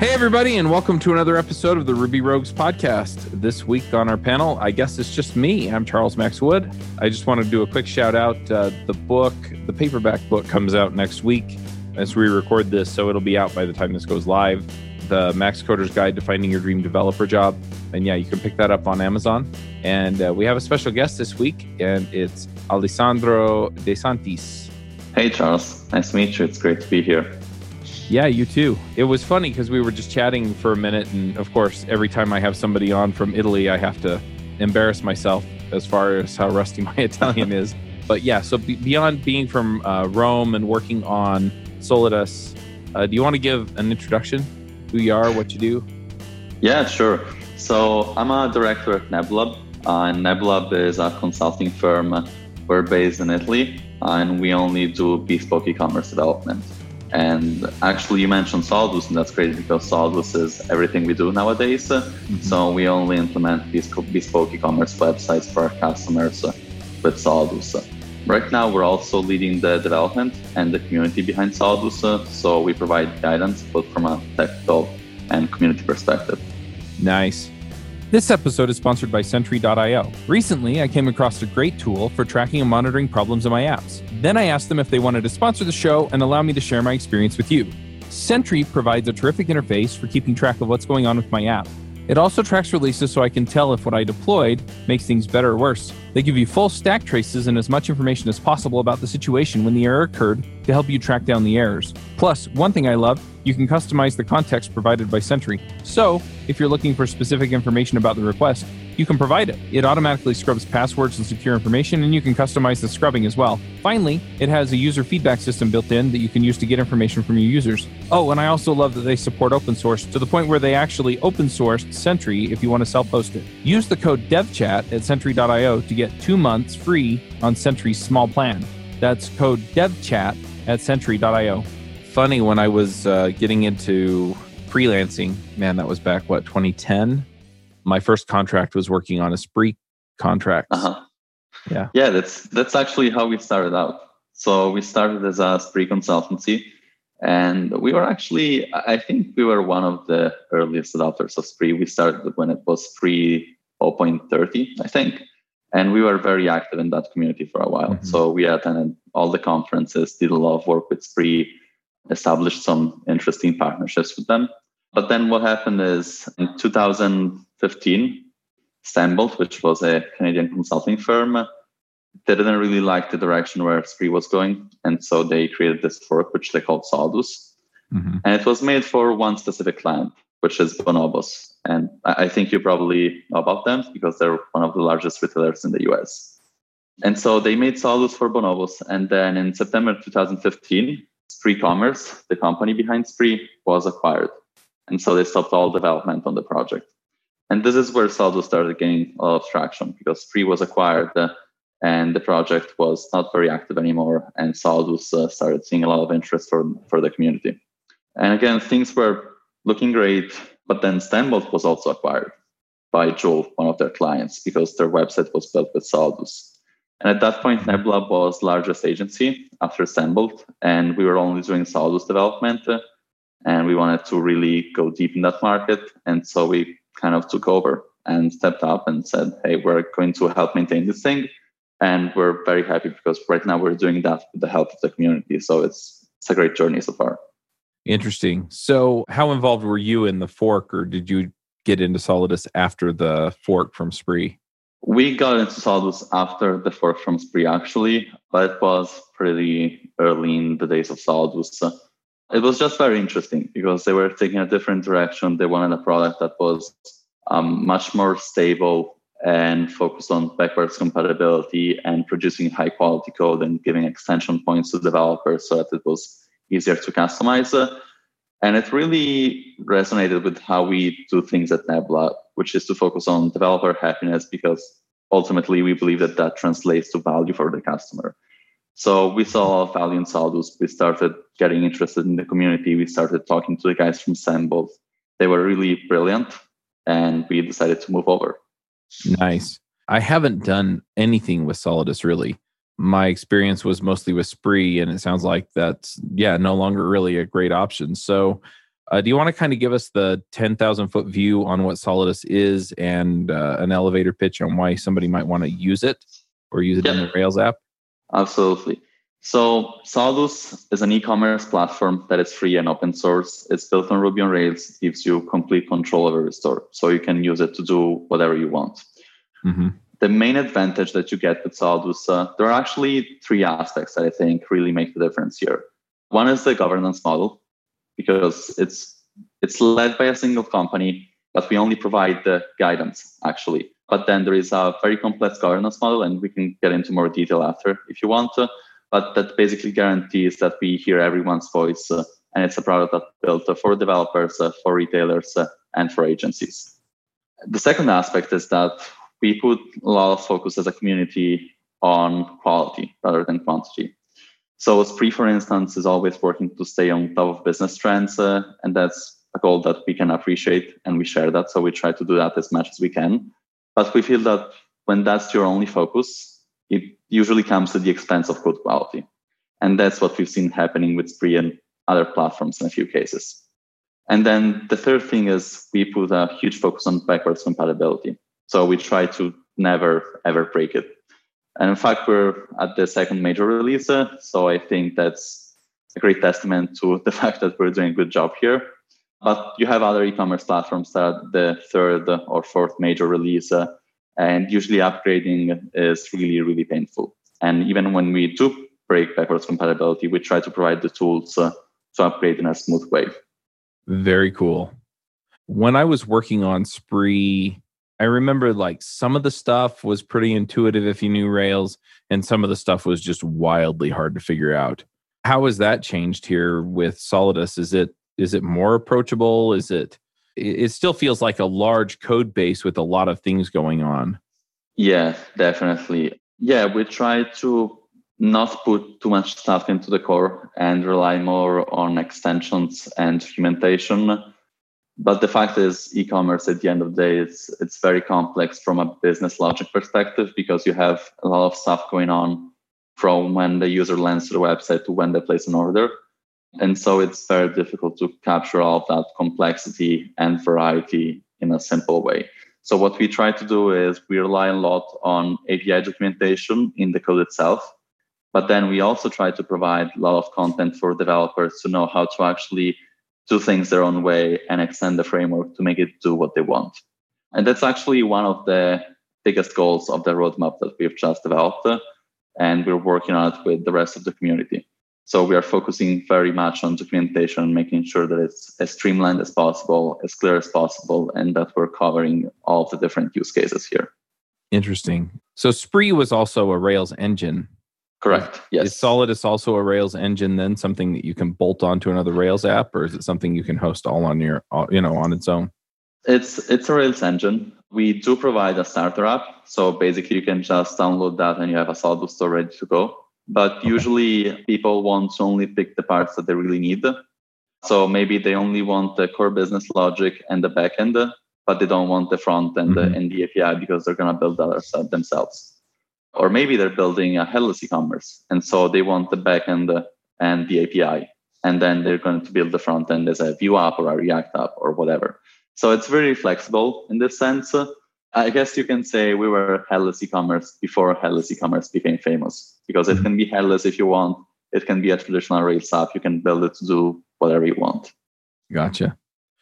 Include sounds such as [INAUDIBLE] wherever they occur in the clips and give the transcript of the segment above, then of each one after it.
Hey, everybody, and welcome to another episode of the Ruby Rogues podcast. This week on our panel, I guess it's just me. I'm Charles Max Wood. I just want to do a quick shout out. Uh, the book, the paperback book, comes out next week as we record this, so it'll be out by the time this goes live. The Max Coder's Guide to Finding Your Dream Developer Job. And yeah, you can pick that up on Amazon. And uh, we have a special guest this week, and it's Alessandro De Santis. Hey, Charles. Nice to meet you. It's great to be here. Yeah, you too. It was funny because we were just chatting for a minute. And of course, every time I have somebody on from Italy, I have to embarrass myself as far as how rusty [LAUGHS] my Italian is. But yeah, so beyond being from uh, Rome and working on Solidus, uh, do you want to give an introduction? Who you are, what you do? Yeah, sure. So I'm a director at Nebulab. Uh, and Nebulab is a consulting firm. We're based in Italy, and we only do bespoke e-commerce development. And actually, you mentioned Solidus, and that's great because Solidus is everything we do nowadays. Mm-hmm. So we only implement these bespoke e-commerce websites for our customers with Solidus. Right now, we're also leading the development and the community behind Solidus. So we provide guidance both from a technical and community perspective. Nice. This episode is sponsored by Sentry.io. Recently, I came across a great tool for tracking and monitoring problems in my apps. Then I asked them if they wanted to sponsor the show and allow me to share my experience with you. Sentry provides a terrific interface for keeping track of what's going on with my app. It also tracks releases so I can tell if what I deployed makes things better or worse. They give you full stack traces and as much information as possible about the situation when the error occurred to help you track down the errors. Plus, one thing I love, you can customize the context provided by Sentry. So, if you're looking for specific information about the request, you can provide it. It automatically scrubs passwords and secure information, and you can customize the scrubbing as well. Finally, it has a user feedback system built in that you can use to get information from your users. Oh, and I also love that they support open source to the point where they actually open sourced Sentry if you want to self host it. Use the code DevChat at Sentry.io to get two months free on Sentry's small plan. That's code DevChat at Sentry.io. Funny, when I was uh, getting into freelancing, man, that was back, what, 2010? My first contract was working on a spree contract. Uh-huh. Yeah. Yeah, that's that's actually how we started out. So we started as a spree consultancy and we were actually I think we were one of the earliest adopters of spree. We started when it was spree 0.30, I think. And we were very active in that community for a while. Mm-hmm. So we attended all the conferences, did a lot of work with spree, established some interesting partnerships with them. But then what happened is in 2015, Stembolt, which was a Canadian consulting firm, they didn't really like the direction where Spree was going. And so they created this fork, which they called Solidus. Mm-hmm. And it was made for one specific client, which is Bonobos. And I think you probably know about them because they're one of the largest retailers in the US. And so they made Solidus for Bonobos. And then in September 2015, Spree Commerce, the company behind Spree, was acquired. And so they stopped all development on the project. And this is where Solidus started gaining a lot of traction because Spree was acquired uh, and the project was not very active anymore. And Solidus uh, started seeing a lot of interest for, for the community. And again, things were looking great, but then Stembolt was also acquired by Joule, one of their clients, because their website was built with Solidus. And at that point, Nebulab was largest agency after Stembolt, and we were only doing Solidus development. Uh, and we wanted to really go deep in that market. And so we kind of took over and stepped up and said, hey, we're going to help maintain this thing. And we're very happy because right now we're doing that with the help of the community. So it's, it's a great journey so far. Interesting. So, how involved were you in the fork, or did you get into Solidus after the fork from Spree? We got into Solidus after the fork from Spree, actually, but it was pretty early in the days of Solidus it was just very interesting because they were taking a different direction. They wanted a product that was um, much more stable and focused on backwards compatibility and producing high quality code and giving extension points to developers so that it was easier to customize. And it really resonated with how we do things at Nebulab, which is to focus on developer happiness because ultimately we believe that that translates to value for the customer. So we saw value in Solidus. We started getting interested in the community. We started talking to the guys from Stembolt. They were really brilliant, and we decided to move over. Nice. I haven't done anything with Solidus really. My experience was mostly with Spree, and it sounds like that's yeah, no longer really a great option. So, Uh, do you want to kind of give us the 10,000 foot view on what Solidus is and uh, an elevator pitch on why somebody might want to use it or use it yep. in the Rails app? Absolutely. So Solidus is an e-commerce platform that is free and open source. It's built on Ruby on Rails. It gives you complete control over your store, so you can use it to do whatever you want. Mm-hmm. The main advantage that you get with Solidus, uh, there are actually three aspects that I think really make the difference here. One is the governance model, because it's it's led by a single company, but we only provide the guidance actually. But then there is a very complex governance model, and we can get into more detail after if you want to but that basically guarantees that we hear everyone's voice. Uh, and it's a product that's built for developers, uh, for retailers, uh, and for agencies. The second aspect is that we put a lot of focus as a community on quality rather than quantity. So Spree, for instance, is always working to stay on top of business trends, uh, and that's a goal that we can appreciate and we share that. So we try to do that as much as we can. But we feel that when that's your only focus, it usually comes at the expense of code quality. And that's what we've seen happening with Spree and other platforms in a few cases. And then the third thing is we put a huge focus on backwards compatibility. So we try to never ever break it. And in fact, we're at the second major release. Uh, so I think that's a great testament to [LAUGHS] the fact that we're doing a good job here. But you have other e-commerce platforms that are the third or fourth major release uh, and usually upgrading is really, really painful. And even when we do break backwards compatibility, we try to provide the tools uh, to upgrade in a smooth way. Very cool. When I was working on Spree, I remember like some of the stuff was pretty intuitive if you knew Rails, and some of the stuff was just wildly hard to figure out. How has that changed here with Solidus? Is it is it more approachable? Is it it still feels like a large code base with a lot of things going on. Yeah, definitely. Yeah, we try to not put too much stuff into the core and rely more on extensions and documentation. But the fact is, e-commerce at the end of the day, it's it's very complex from a business logic perspective because you have a lot of stuff going on from when the user lands to the website to when they place an order. And so it's very difficult to capture all of that complexity and variety in a simple way. So what we try to do is we rely a lot on API documentation in the code itself, but then we also try to provide a lot of content for developers to know how to actually do things their own way and extend the framework to make it do what they want. And that's actually one of the biggest goals of the roadmap that we've just developed. And we're working on it with the rest of the community. So we are focusing very much on documentation, making sure that it's as streamlined as possible, as clear as possible, and that we're covering all the different use cases here. Interesting. So Spree was also a Rails engine. Correct. Yes. Is Solidus also a Rails engine then something that you can bolt onto another Rails app, or is it something you can host all on your, you know, on its own? It's it's a Rails engine. We do provide a starter app, so basically you can just download that and you have a Solidus store ready to go. But usually people want to only pick the parts that they really need. So maybe they only want the core business logic and the backend, but they don't want the front end mm-hmm. and the API because they're going to build that themselves. Or maybe they're building a headless e-commerce, and so they want the backend and the API, and then they're going to build the front end as a Vue app or a React app or whatever. So it's very flexible in this sense. I guess you can say we were headless e-commerce before headless e-commerce became famous because it can be headless if you want. It can be a traditional Rails app. You can build it to do whatever you want. Gotcha.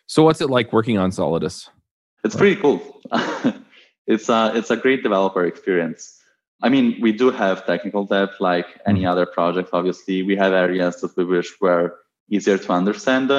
So what's it like working on Solidus? It's pretty cool. [LAUGHS] it's a it's a great developer experience. I mean, we do have technical debt like any mm-hmm. other project. Obviously, we have areas that we wish were easier to understand.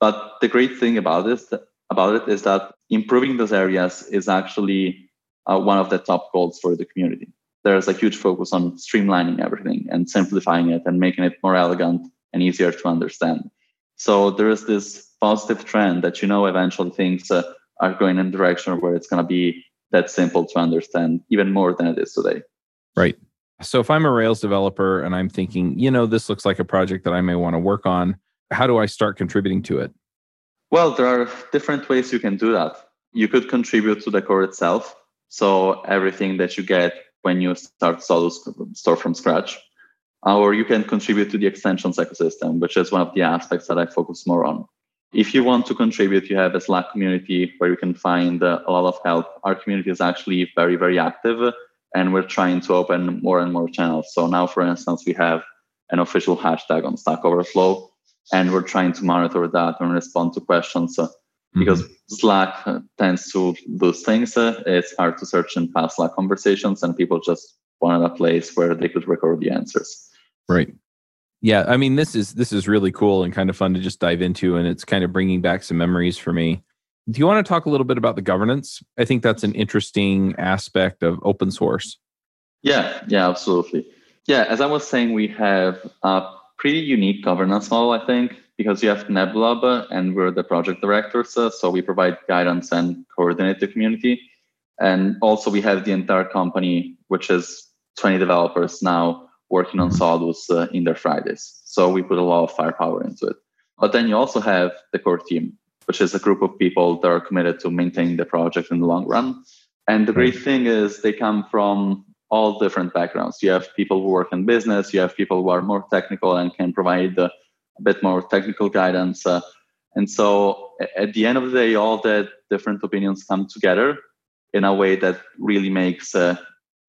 But the great thing about this about it is that improving those areas is actually uh, one of the top goals for the community. There's a huge focus on streamlining everything and simplifying it and making it more elegant and easier to understand. So there is this positive trend that you know eventually things uh, are going in direction where it's going to be that simple to understand even more than it is today. Right. So if I'm a Rails developer and I'm thinking, you know, this looks like a project that I may want to work on, how do I start contributing to it? Well, there are different ways you can do that. You could contribute to the core itself. So everything that you get when you start Solidus store from scratch. Or you can contribute to the extensions ecosystem, which is one of the aspects that I focus more on. if you want to contribute, you have a Slack community where you can find uh, a lot of help. Our community is actually very, very active, and we're trying to open more and more channels. So now, for instance, we have an official hashtag on Stack Overflow, and we're trying to monitor that and respond to questions. Uh, mm-hmm. because Slack uh, tends to lose things. Uh, it's hard to search in past Slack conversations, and people just wanted a place where they could record the answers. Right. Yeah, I mean this is this is really cool and kind of fun to just dive into, and it's kind of bringing back some memories for me. Do you want to talk a little bit about the governance? I think that's an interesting aspect of open source. Yeah, yeah, absolutely. Yeah, as I was saying, we have a pretty unique governance model, I think, because you have Nebulab and we're the project directors, so we provide guidance and coordinate the community. And also we have the entire company, which is 20 developers now working on Solidus uh, in their Fridays. So we put a lot of firepower into it. But then you also have the core team, which is a group of people that are committed to maintaining the project in the long run. And the great thing is they come from all different backgrounds. You have people who work in business, you have people who are more technical and can provide a bit more technical guidance. Uh, and so at the end of the day, all the different opinions come together in a way that really makes uh,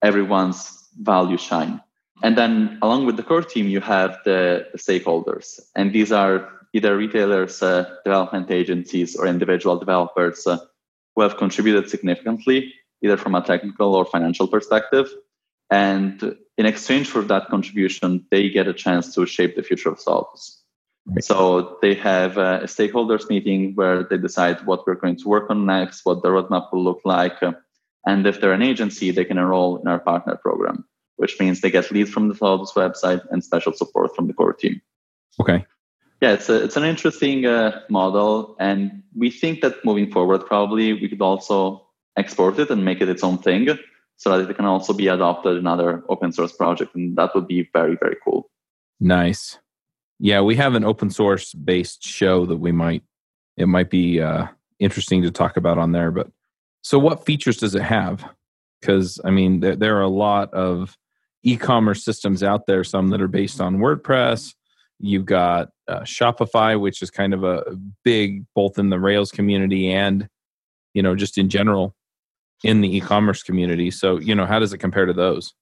everyone's value shine. And then along with the core team, you have the, the stakeholders. And these are either retailers, uh, development agencies, or individual developers uh, who have contributed significantly, either from a technical or financial perspective. And in exchange for that contribution, they get a chance to shape the future of. Right. So they have a stakeholders meeting where they decide what we're going to work on next, what the roadmap will look like. And if they're an agency, they can enroll in our partner program which means they get leads from the Solidus website and special support from the core team. Okay. Yeah, it's a, it's an interesting uh, model, and we think that moving forward, probably we could also export it and make it its own thing, so that it can also be adopted in other open source projects, and that would be very very cool. Nice. Yeah, we have an open source based show that we might it might be uh, interesting to talk about on there. But so, what features does it have? Because I mean, there, there are a lot of e-commerce systems out there some that are based on wordpress you've got uh, shopify which is kind of a big both in the rails community and you know just in general in the e-commerce community. So you know how does it compare to those?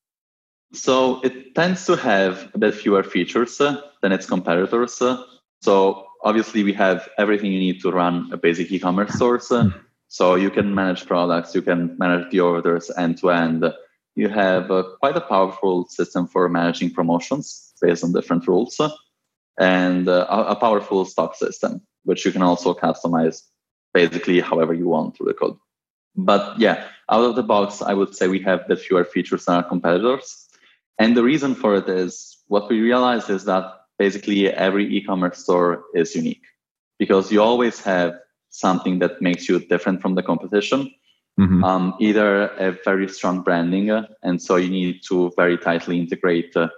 So it tends to have a bit fewer features uh, than its competitors uh, so obviously we have everything you need to run a basic e-commerce store uh, so you can manage products you can manage the orders end to end you have uh, quite a powerful system for managing promotions based on different rules and uh, a, powerful stock system, which you can also customize basically however you want through the code. But yeah, out of the box, I would say we have the fewer features than our competitors. And the reason for it is what we realized is that basically every e-commerce store is unique because you always have something that makes you different from the competition Mm-hmm. Um, either a very strong branding, uh, and so you need to very tightly integrate uh,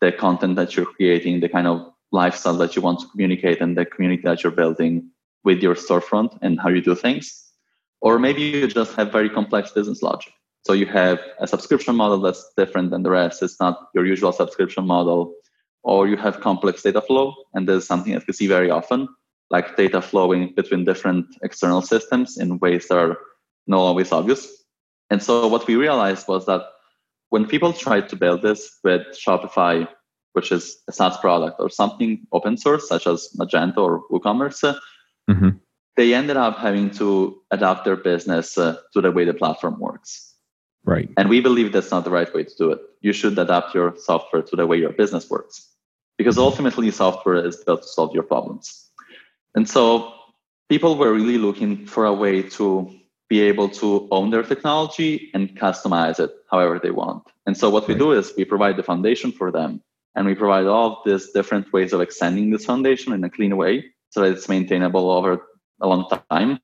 the content that you're creating, the kind of lifestyle that you want to communicate, and the community that you're building with your storefront and how you do things. Or maybe you just have very complex business logic. So you have a subscription model that's different than the rest. It's not your usual subscription model. Or you have complex data flow, and there's something that we see very often, like data flowing between different external systems in ways that are not always obvious. And so what we realized was that when people tried to build this with Shopify, which is a SaaS product or something open source, such as Magento or WooCommerce, mm-hmm. They ended up having to adapt their business uh, to the way the platform works. Right. And we believe that's not the right way to do it. You should adapt your software to the way your business works. Because ultimately, software is built to solve your problems. And so people were really looking for a way to be able to own their technology and customize it however they want. And so what we do is we provide the foundation for them and we provide all of these different ways of extending this foundation in a clean way so that it's maintainable over a long time.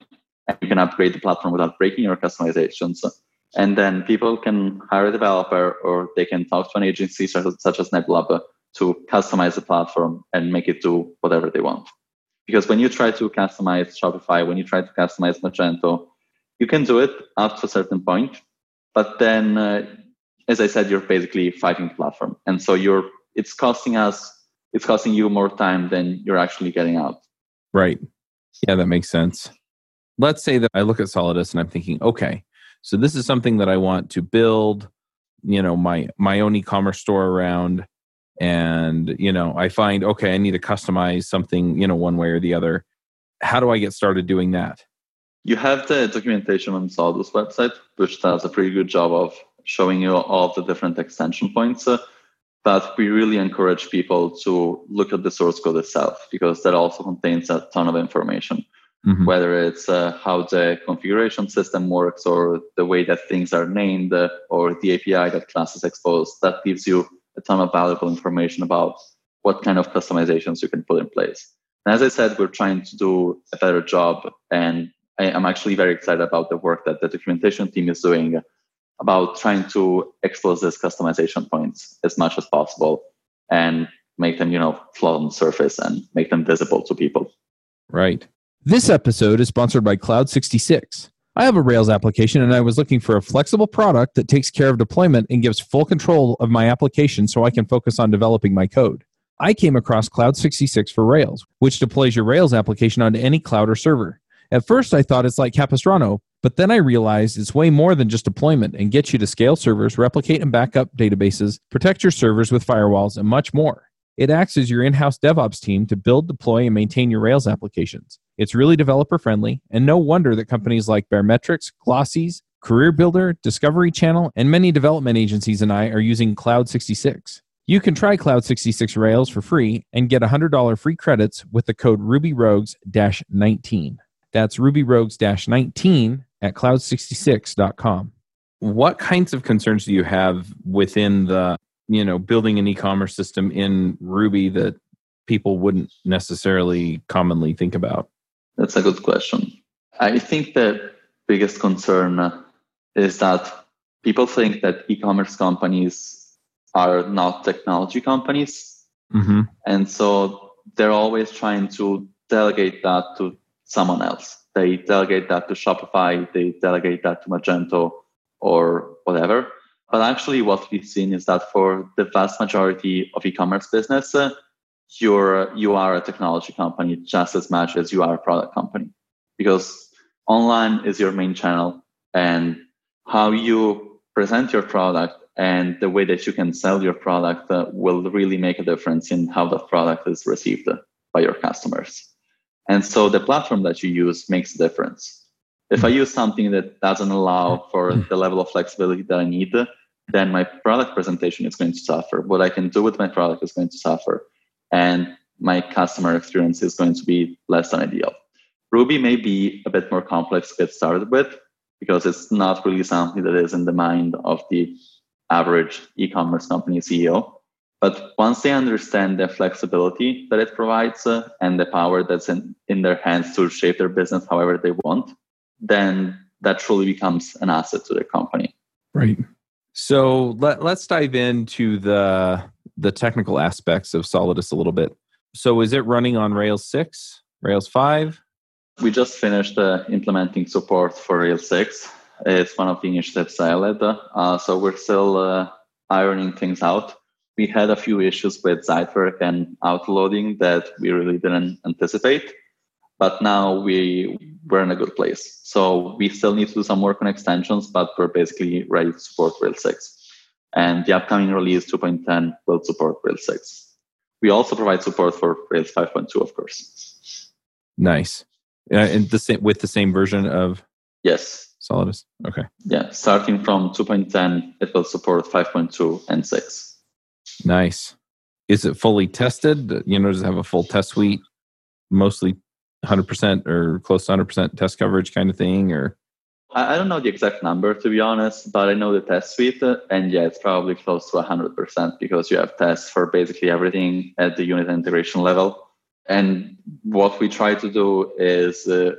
And you can upgrade the platform without breaking your customizations. And then people can hire a developer or they can talk to an agency such as, such as to customize the platform and make it do whatever they want. Because when you try to customize Shopify, when you try to customize Magento, you can do it up to a certain point, but then, uh, as I said, you're basically fighting the platform, and so you're it's costing us it's costing you more time than you're actually getting out. Right. Yeah, that makes sense. Let's say that I look at Solidus and I'm thinking, okay, so this is something that I want to build, you know, my my own e-commerce store around and, you know, I find okay, I need to customize something, you know, one way or the other. How do I get started doing that? You have the documentation on Solidus website, which does a pretty good job of showing you all the different extension points. But we really encourage people to look at the source code itself because that also contains a ton of information. Mm-hmm. Whether it's uh, how the configuration system works or the way that things are named uh, or the API that classes expose, that gives you a ton of valuable information about what kind of customizations you can put in place. And as I said, we're trying to do a better job. And I, am actually very excited about the work that the documentation team is doing about trying to expose these customization points as much as possible and make them, you know, float on the surface and make them visible to people. Right. This episode is sponsored by Cloud 66. I have a Rails application and I was looking for a flexible product that takes care of deployment and gives full control of my application so I can focus on developing my code. I came across Cloud 66 for Rails, which deploys your Rails application onto any cloud or server. At first, I thought it's like Capistrano, but then I realized it's way more than just deployment and gets you to scale servers, replicate and backup databases, protect your servers with firewalls, and much more. It acts as your in house DevOps team to build, deploy, and maintain your Rails applications. It's really developer friendly, and no wonder that companies like Baremetrics, Glossier, Career Builder, Discovery Channel, and many development agencies and I are using Cloud 66. You can try Cloud 66 Rails for free and get $100 free credits with the code RubyRogues 19. That's RubyRogues 19 at cloud66.com. What kinds of concerns do you have within the, you know, building an e-commerce system in Ruby that people wouldn't necessarily commonly think about? That's a good question. I think the biggest concern is that people think that e-commerce companies are not technology companies. Mm-hmm. And so they're always trying to delegate that to someone else they delegate that to Shopify, they delegate that to Magento or whatever. But actually, what we've seen is that for the vast majority of e-commerce business, uh, you're you are a technology company just as much as you are a product company, because online is your main channel, and how you present your product and the way that you can sell your product uh, will really make a difference in how that product is received by your customers. And so the platform that you use makes a difference. If I hmm. use something that doesn't allow for hmm. the level of flexibility that I need, then my product presentation is going to suffer. What I can do with my product is going to suffer. And my customer experience is going to be less than ideal. Ruby may be a bit more complex to get started with because it's not really something that is in the mind of the average e-commerce company CEO. But once they understand the flexibility that it provides uh, and the power that's in, in their hands to shape their business however they want, then that truly becomes an asset to their company. Right. So let, let's dive into the the technical aspects of Solidus a little bit. So is it running on Rails 6, Rails 5? We just finished uh, implementing support for Rails 6. It's one of the initiatives I led. Uh, so we're still uh, ironing things out we had a few issues with Zeitwerk and autoloading that we really didn't anticipate. But now we we're in a good place. So we still need to do some work on extensions, but we're basically ready to support Rails 6. And the upcoming release 2.10 will support Rails 6. We also provide support for Rails 5.2, of course. Nice. Uh, and the same with the same version of yes Solidus. Okay. Yeah, starting from 2.10, it will support 5.2 and 6. Nice. Is it fully tested? You know, does it have a full test suite? Mostly 100% or close to 100% test coverage kind of thing or I don't know the exact number to be honest, but I know the test suite, and yeah, it's probably close to 100% because you have tests for basically everything at the unit integration level. And what we try to do is uh,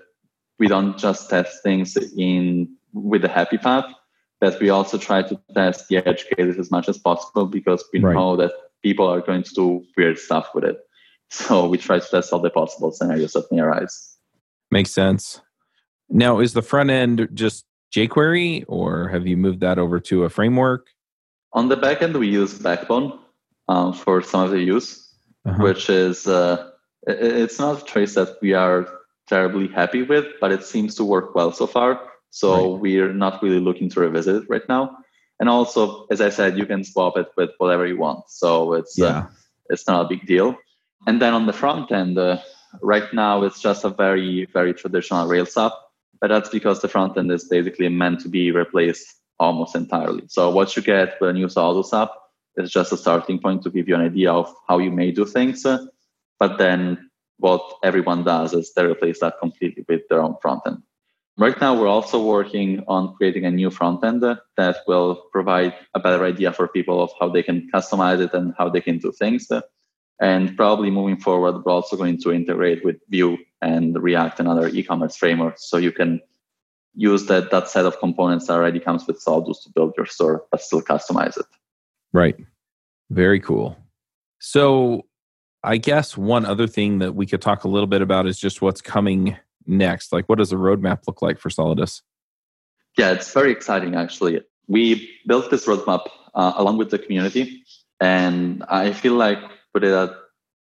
we don't just test things in with the happy path, that we also try to test the edge cases as much as possible because we right. know that people are going to do weird stuff with it. [LAUGHS] So we try to test all the possible scenarios that may arise. Makes sense. Now, is the front end just jQuery or have you moved that over to a framework? On the back end, we use Backbone um, for some of the use, uh-huh. which is, uh, it's not a trace that we are terribly happy with, but it seems to work well so far. So right. we're not really looking to revisit it right now. And also, as I said, you can swap it with whatever you want. So it's uh, yeah. uh, it's not a big deal. And then on the front end, uh, right now it's just a very very traditional Rails app, but that's because the front end is basically meant to be replaced almost entirely. So what you get with a new Solidus app is just a starting point to give you an idea of how you may do things. Uh, but then what everyone does is they replace that completely with their own front end. Right now, we're also working on creating a new front end that will provide a better idea for people of how they can customize it and how they can do things. And probably moving forward, we're also going to integrate with Vue and React and other e-commerce frameworks, so you can use that that set of components that already comes with Solidus to build your store, but still customize it. Right. Very cool. So, I guess one other thing that we could talk a little bit about is just what's coming next. Like, what does the roadmap look like for Solidus? Yeah, it's very exciting actually. We built this roadmap uh, along with the community, and I feel like we did a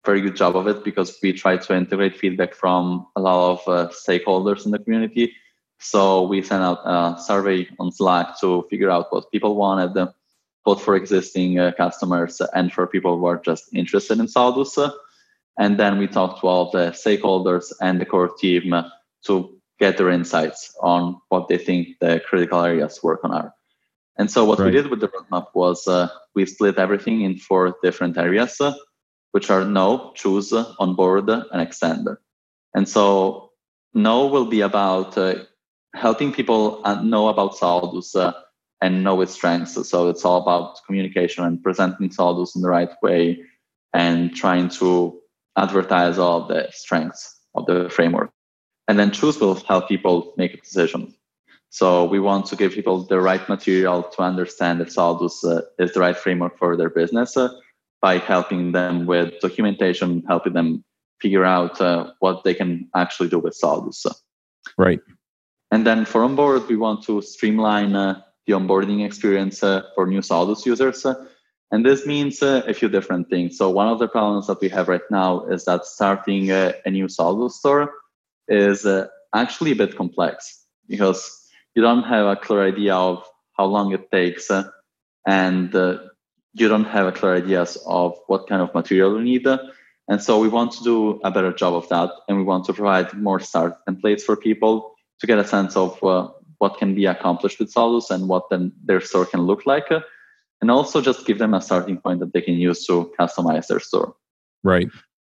very good job of it because we tried to integrate feedback from a lot of uh, stakeholders in the community. So we sent out a survey on Slack to figure out what people wanted, both for existing uh, customers and for people who are just interested in Solidus. And then we talked to all the stakeholders and the core team to get their insights on what they think the critical areas work on are. And so what right. we did with the roadmap was uh, we split everything in four different areas which are know, choose, onboard, and extend. And so know will be about uh, helping people uh, know about Solidus uh, and know its strengths. So it's all about communication and presenting Solidus in the right way and trying to advertise all the strengths of the framework. And then choose will help people make a decision. So we want to give people the right material to understand if Solidus uh, is the right framework for their business uh, by helping them with documentation, helping them figure out uh, what they can actually do with Solidus. Right. And then for onboard, we want to streamline uh, the onboarding experience uh, for new Solidus users. And this means uh, a few different things. So one of the problems that we have right now is that starting uh, a new Solidus store is uh, actually a bit complex because you don't have a clear idea of how long it takes and you don't have a clear idea of what kind of material you need. And so we want to do a better job of that. And we want to provide more start templates for people to get a sense of uh, what can be accomplished with Solidus and what then their store can look like. And also just give them a starting point that they can use to customize their store. Right.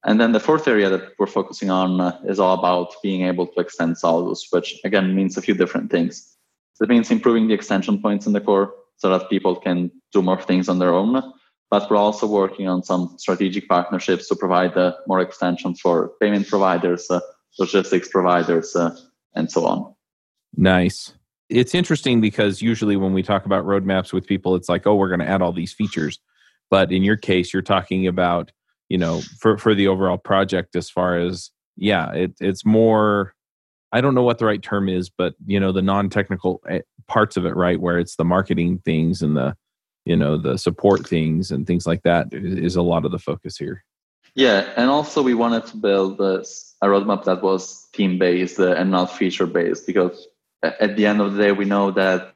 And then the fourth area that we're focusing on uh, is all about being able to extend Solidus, which again means a few different things. It means improving the extension points in the core, so that people can do more things on their own. But we're also working on some strategic partnerships to provide uh, more extensions for payment providers, uh, logistics providers, uh, and so on. Nice. It's interesting because usually when we talk about roadmaps with people, it's like, oh, we're going to add all these features. But in your case, you're talking about, you know, for, for the overall project, as far as, yeah, it, it's more I don't know what the right term is, but you know the non-technical eh, parts of it, right, where it's the marketing things and the you know the support things and things like that is a lot of the focus here. Yeah, and also we wanted to build a, a roadmap that was team-based uh, and not feature-based because at the end of the day, we know that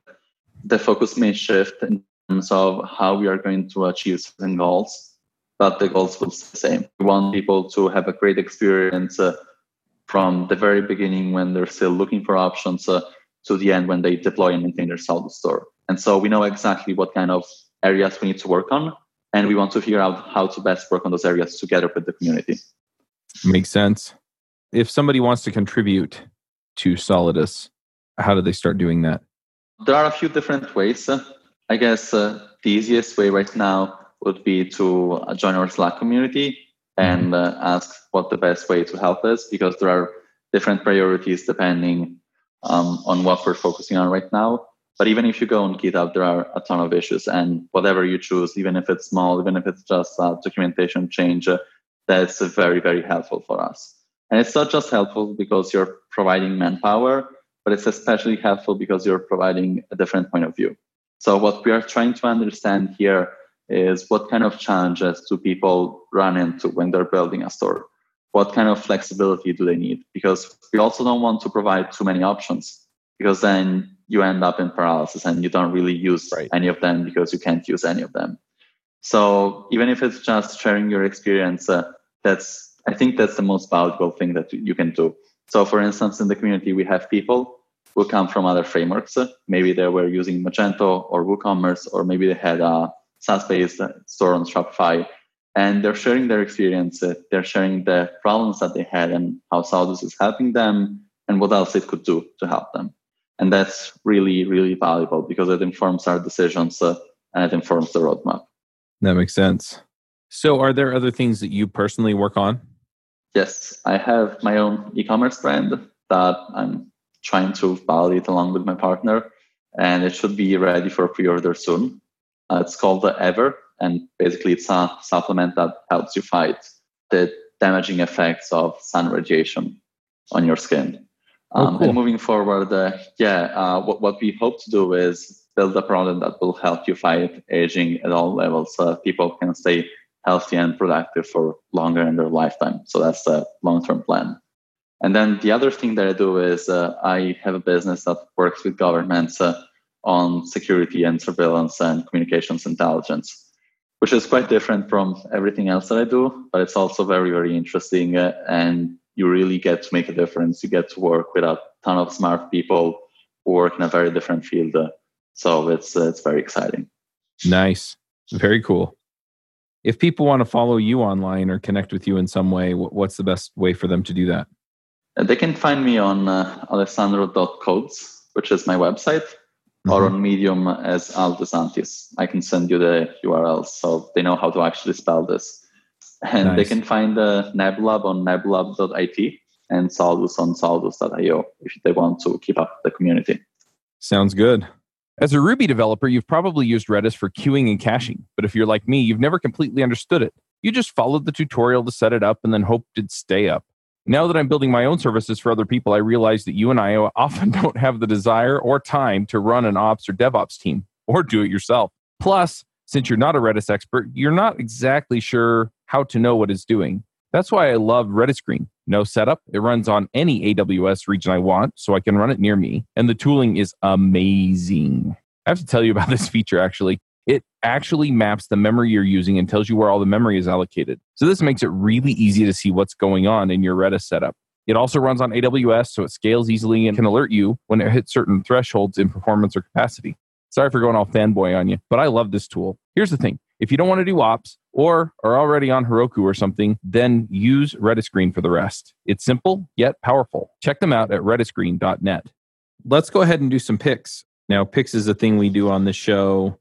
the focus may shift in terms of how we are going to achieve certain goals, but the goals will stay the same. We want people to have a great experience. Uh, from the very beginning when they're still looking for options uh, to the end when they deploy and maintain their Solidus store. And so we know exactly what kind of areas we need to work on, and we want to figure out how to best work on those areas together with the community. Makes sense. If somebody wants to contribute to Solidus, how do they start doing that? There are a few different ways. I guess uh, the easiest way right now would be to join our Slack community and uh, ask what the best way to help is because there are different priorities depending um, on what we're focusing on right now. But even if you go on GitHub, there are a ton of issues, and whatever you choose, even if it's small, even if it's just a documentation change, uh, that's very, very helpful for us. And it's not just helpful because you're providing manpower, but it's especially helpful because you're providing a different point of view. So, what we are trying to understand here is what kind of challenges do people run into when they're building a store? what kind of flexibility do they need? Because we also don't want to provide too many options because then you end up in paralysis and you don't really use right. any of them because you can't use any of them. So even if it's just sharing your experience, uh, that's I think that's the most valuable thing that you can do. So for instance, in the community, we have people who come from other frameworks. Maybe they were using Magento or WooCommerce, or maybe they had a SaaS-based store on Shopify, and they're sharing their experience. They're sharing the problems that they had and how Solidus is helping them, and what else it could do to help them. And that's really, really valuable because it informs our decisions uh, and it informs the roadmap. That makes sense. So, are there other things that you personally work on? Yes, I have my own e commerce brand that I'm trying to validate along with my partner, and it should be ready for pre order soon. Uh, it's called the Ever, and basically, it's a supplement that helps you fight the damaging effects of sun radiation on your skin. Oh, um, cool. And moving forward, uh, yeah, uh, what, what we hope to do is build a product that will help you fight aging at all levels so that people can stay healthy and productive for longer in their lifetime. So that's the long term plan. And then the other thing that I do is uh, I have a business that works with governments uh, on security and surveillance and communications intelligence, which is quite different from everything else that I do, but it's also very, very interesting. Uh, and you really get to make a difference. You get to work with a ton of smart people who work in a very different field. Uh, so it's uh, it's very exciting. Nice, very cool. If people want to follow you online or connect with you in some way, what's the best way for them to do that? Uh, they can find me on uh, alessandro.codes, which is my website, mm-hmm. or on Medium as Al DeSantis. I can send you the URLs so they know how to actually spell this. And nice. they can find the Nebulab on nebulab.it and Solidus on solidus.io if they want to keep up the community. Sounds good. As a Ruby developer, you've probably used Redis for queuing and caching, but if you're like me, you've never completely understood it. You just followed the tutorial to set it up and then hoped it'd stay up. Now that I'm building my own services for other people, I realize that you and I [LAUGHS] often don't have the desire or time to run an ops or DevOps team or do it yourself. Plus, since you're not a Redis expert, you're not exactly sure how to know what it's doing. That's why I love Redis Green. No setup. It runs on any AWS region I want, so I can run it near me. And the tooling is amazing. I have to tell you about [LAUGHS] this feature actually. It actually maps the memory you're using and tells you where all the memory is allocated. So this makes it really easy to see what's going on in your Redis setup. It also runs on AWS, so it scales easily and can alert you when it hits certain thresholds in performance or capacity. Sorry for going all fanboy on you, but I love this tool. Here's the thing if you don't want to do ops or are already on Heroku or something, then use Redis Green for the rest. It's simple yet powerful. Check them out at redisgreen.net. Let's go ahead and do some picks. Now, picks is a thing we do on the show.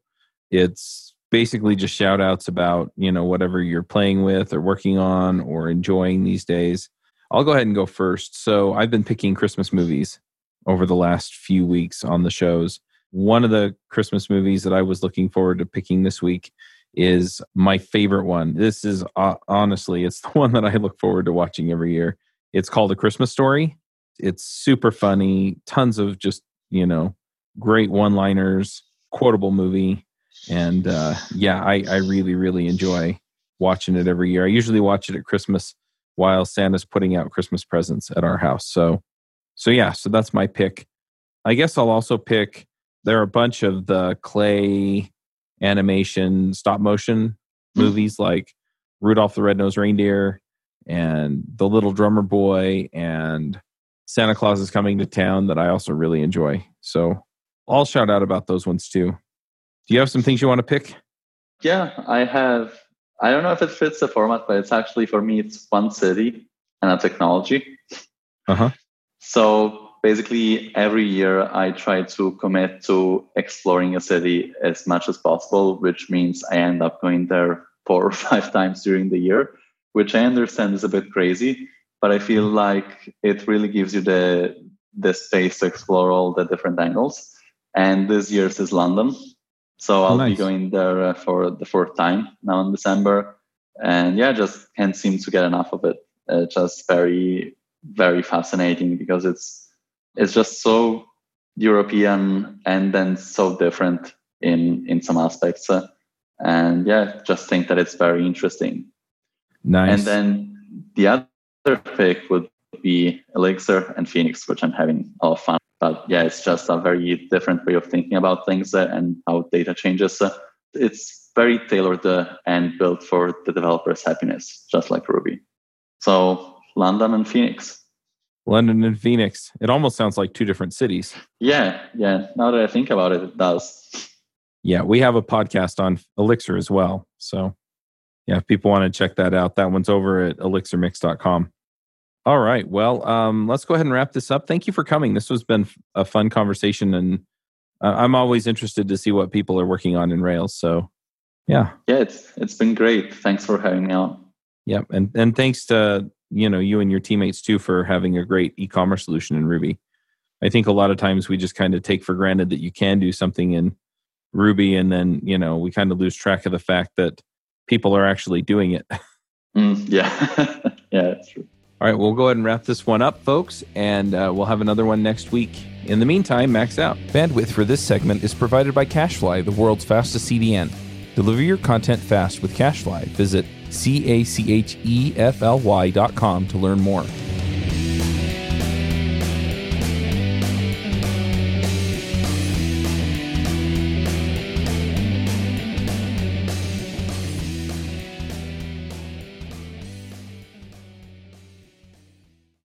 It's basically just shout outs about, you know, whatever you're playing with or working on or enjoying these days. I'll go ahead and go first. So, I've been picking Christmas movies over the last few weeks on the shows. One of the Christmas movies that I was looking forward to picking this week is my favorite one. This is uh, honestly, it's [LAUGHS] the one that I look forward to watching every year. It's called A Christmas Story. It's super funny, tons of just, you know, great one liners, quotable movie. And uh, yeah, I, I really, really enjoy watching it every year. I usually watch it at Christmas while Santa's putting out Christmas presents at our house. So, so yeah, so that's my pick. I guess I'll also pick. There are a bunch of the clay animation stop motion hmm. movies like Rudolph the Red-Nosed Reindeer and The Little Drummer Boy and Santa Claus is Coming to Town that I also really enjoy. So I'll shout out about those ones too. Do you have some things you want to pick? Yeah, I have. I don't know if it fits the format, but it's actually for me, it's one city and a technology. Uh huh. So basically every year I try to commit to exploring a city as much as possible, which means I end up going there four or [LAUGHS] five times during the year, which I understand is a bit crazy, but I feel like it really gives you the the space to explore all the different angles. And this year's is London. So I'll nice. be going there uh, for the fourth time now in December. And yeah, just can't seem to get enough of it. Uh, just very, very fascinating because it's it's just so European and then so different in in some aspects. Uh, and yeah, just think that it's very interesting. Nice. And then the other pick would be Elixir and Phoenix, which I'm having a lot of fun. But yeah, it's just a very different way of thinking about things uh, and how data changes. Uh, it's very tailored uh, and built for the developer's happiness, just like Ruby. So London and Phoenix. London and Phoenix. It almost sounds like two different cities. Yeah, yeah. Now that I think about it, it does. Yeah, we have a podcast on Elixir as well. So, yeah, if people want to check that out, that one's over at elixirmix.com. All right. Well, um, let's go ahead and wrap this up. Thank you for coming. This has been a fun conversation, and uh, I'm always interested to see what people are working on in Rails. So, yeah, yeah, it's it's been great. Thanks for having me on. Yep, and and thanks to you know you and your teammates too for having a great e-commerce solution in Ruby. I think a lot of times we just kind of take for granted that you can do something in Ruby, and then you know we kind of lose track of the fact that people are actually doing it. Mm, yeah, [LAUGHS] yeah, that's true. All right, we'll go ahead and wrap this one up, folks, and uh, we'll have another one next week. In the meantime, max out. Bandwidth for this segment is provided by CacheFly, the world's fastest CDN. Deliver your content fast with CacheFly. Visit C A C H E F L Y dot com to learn more.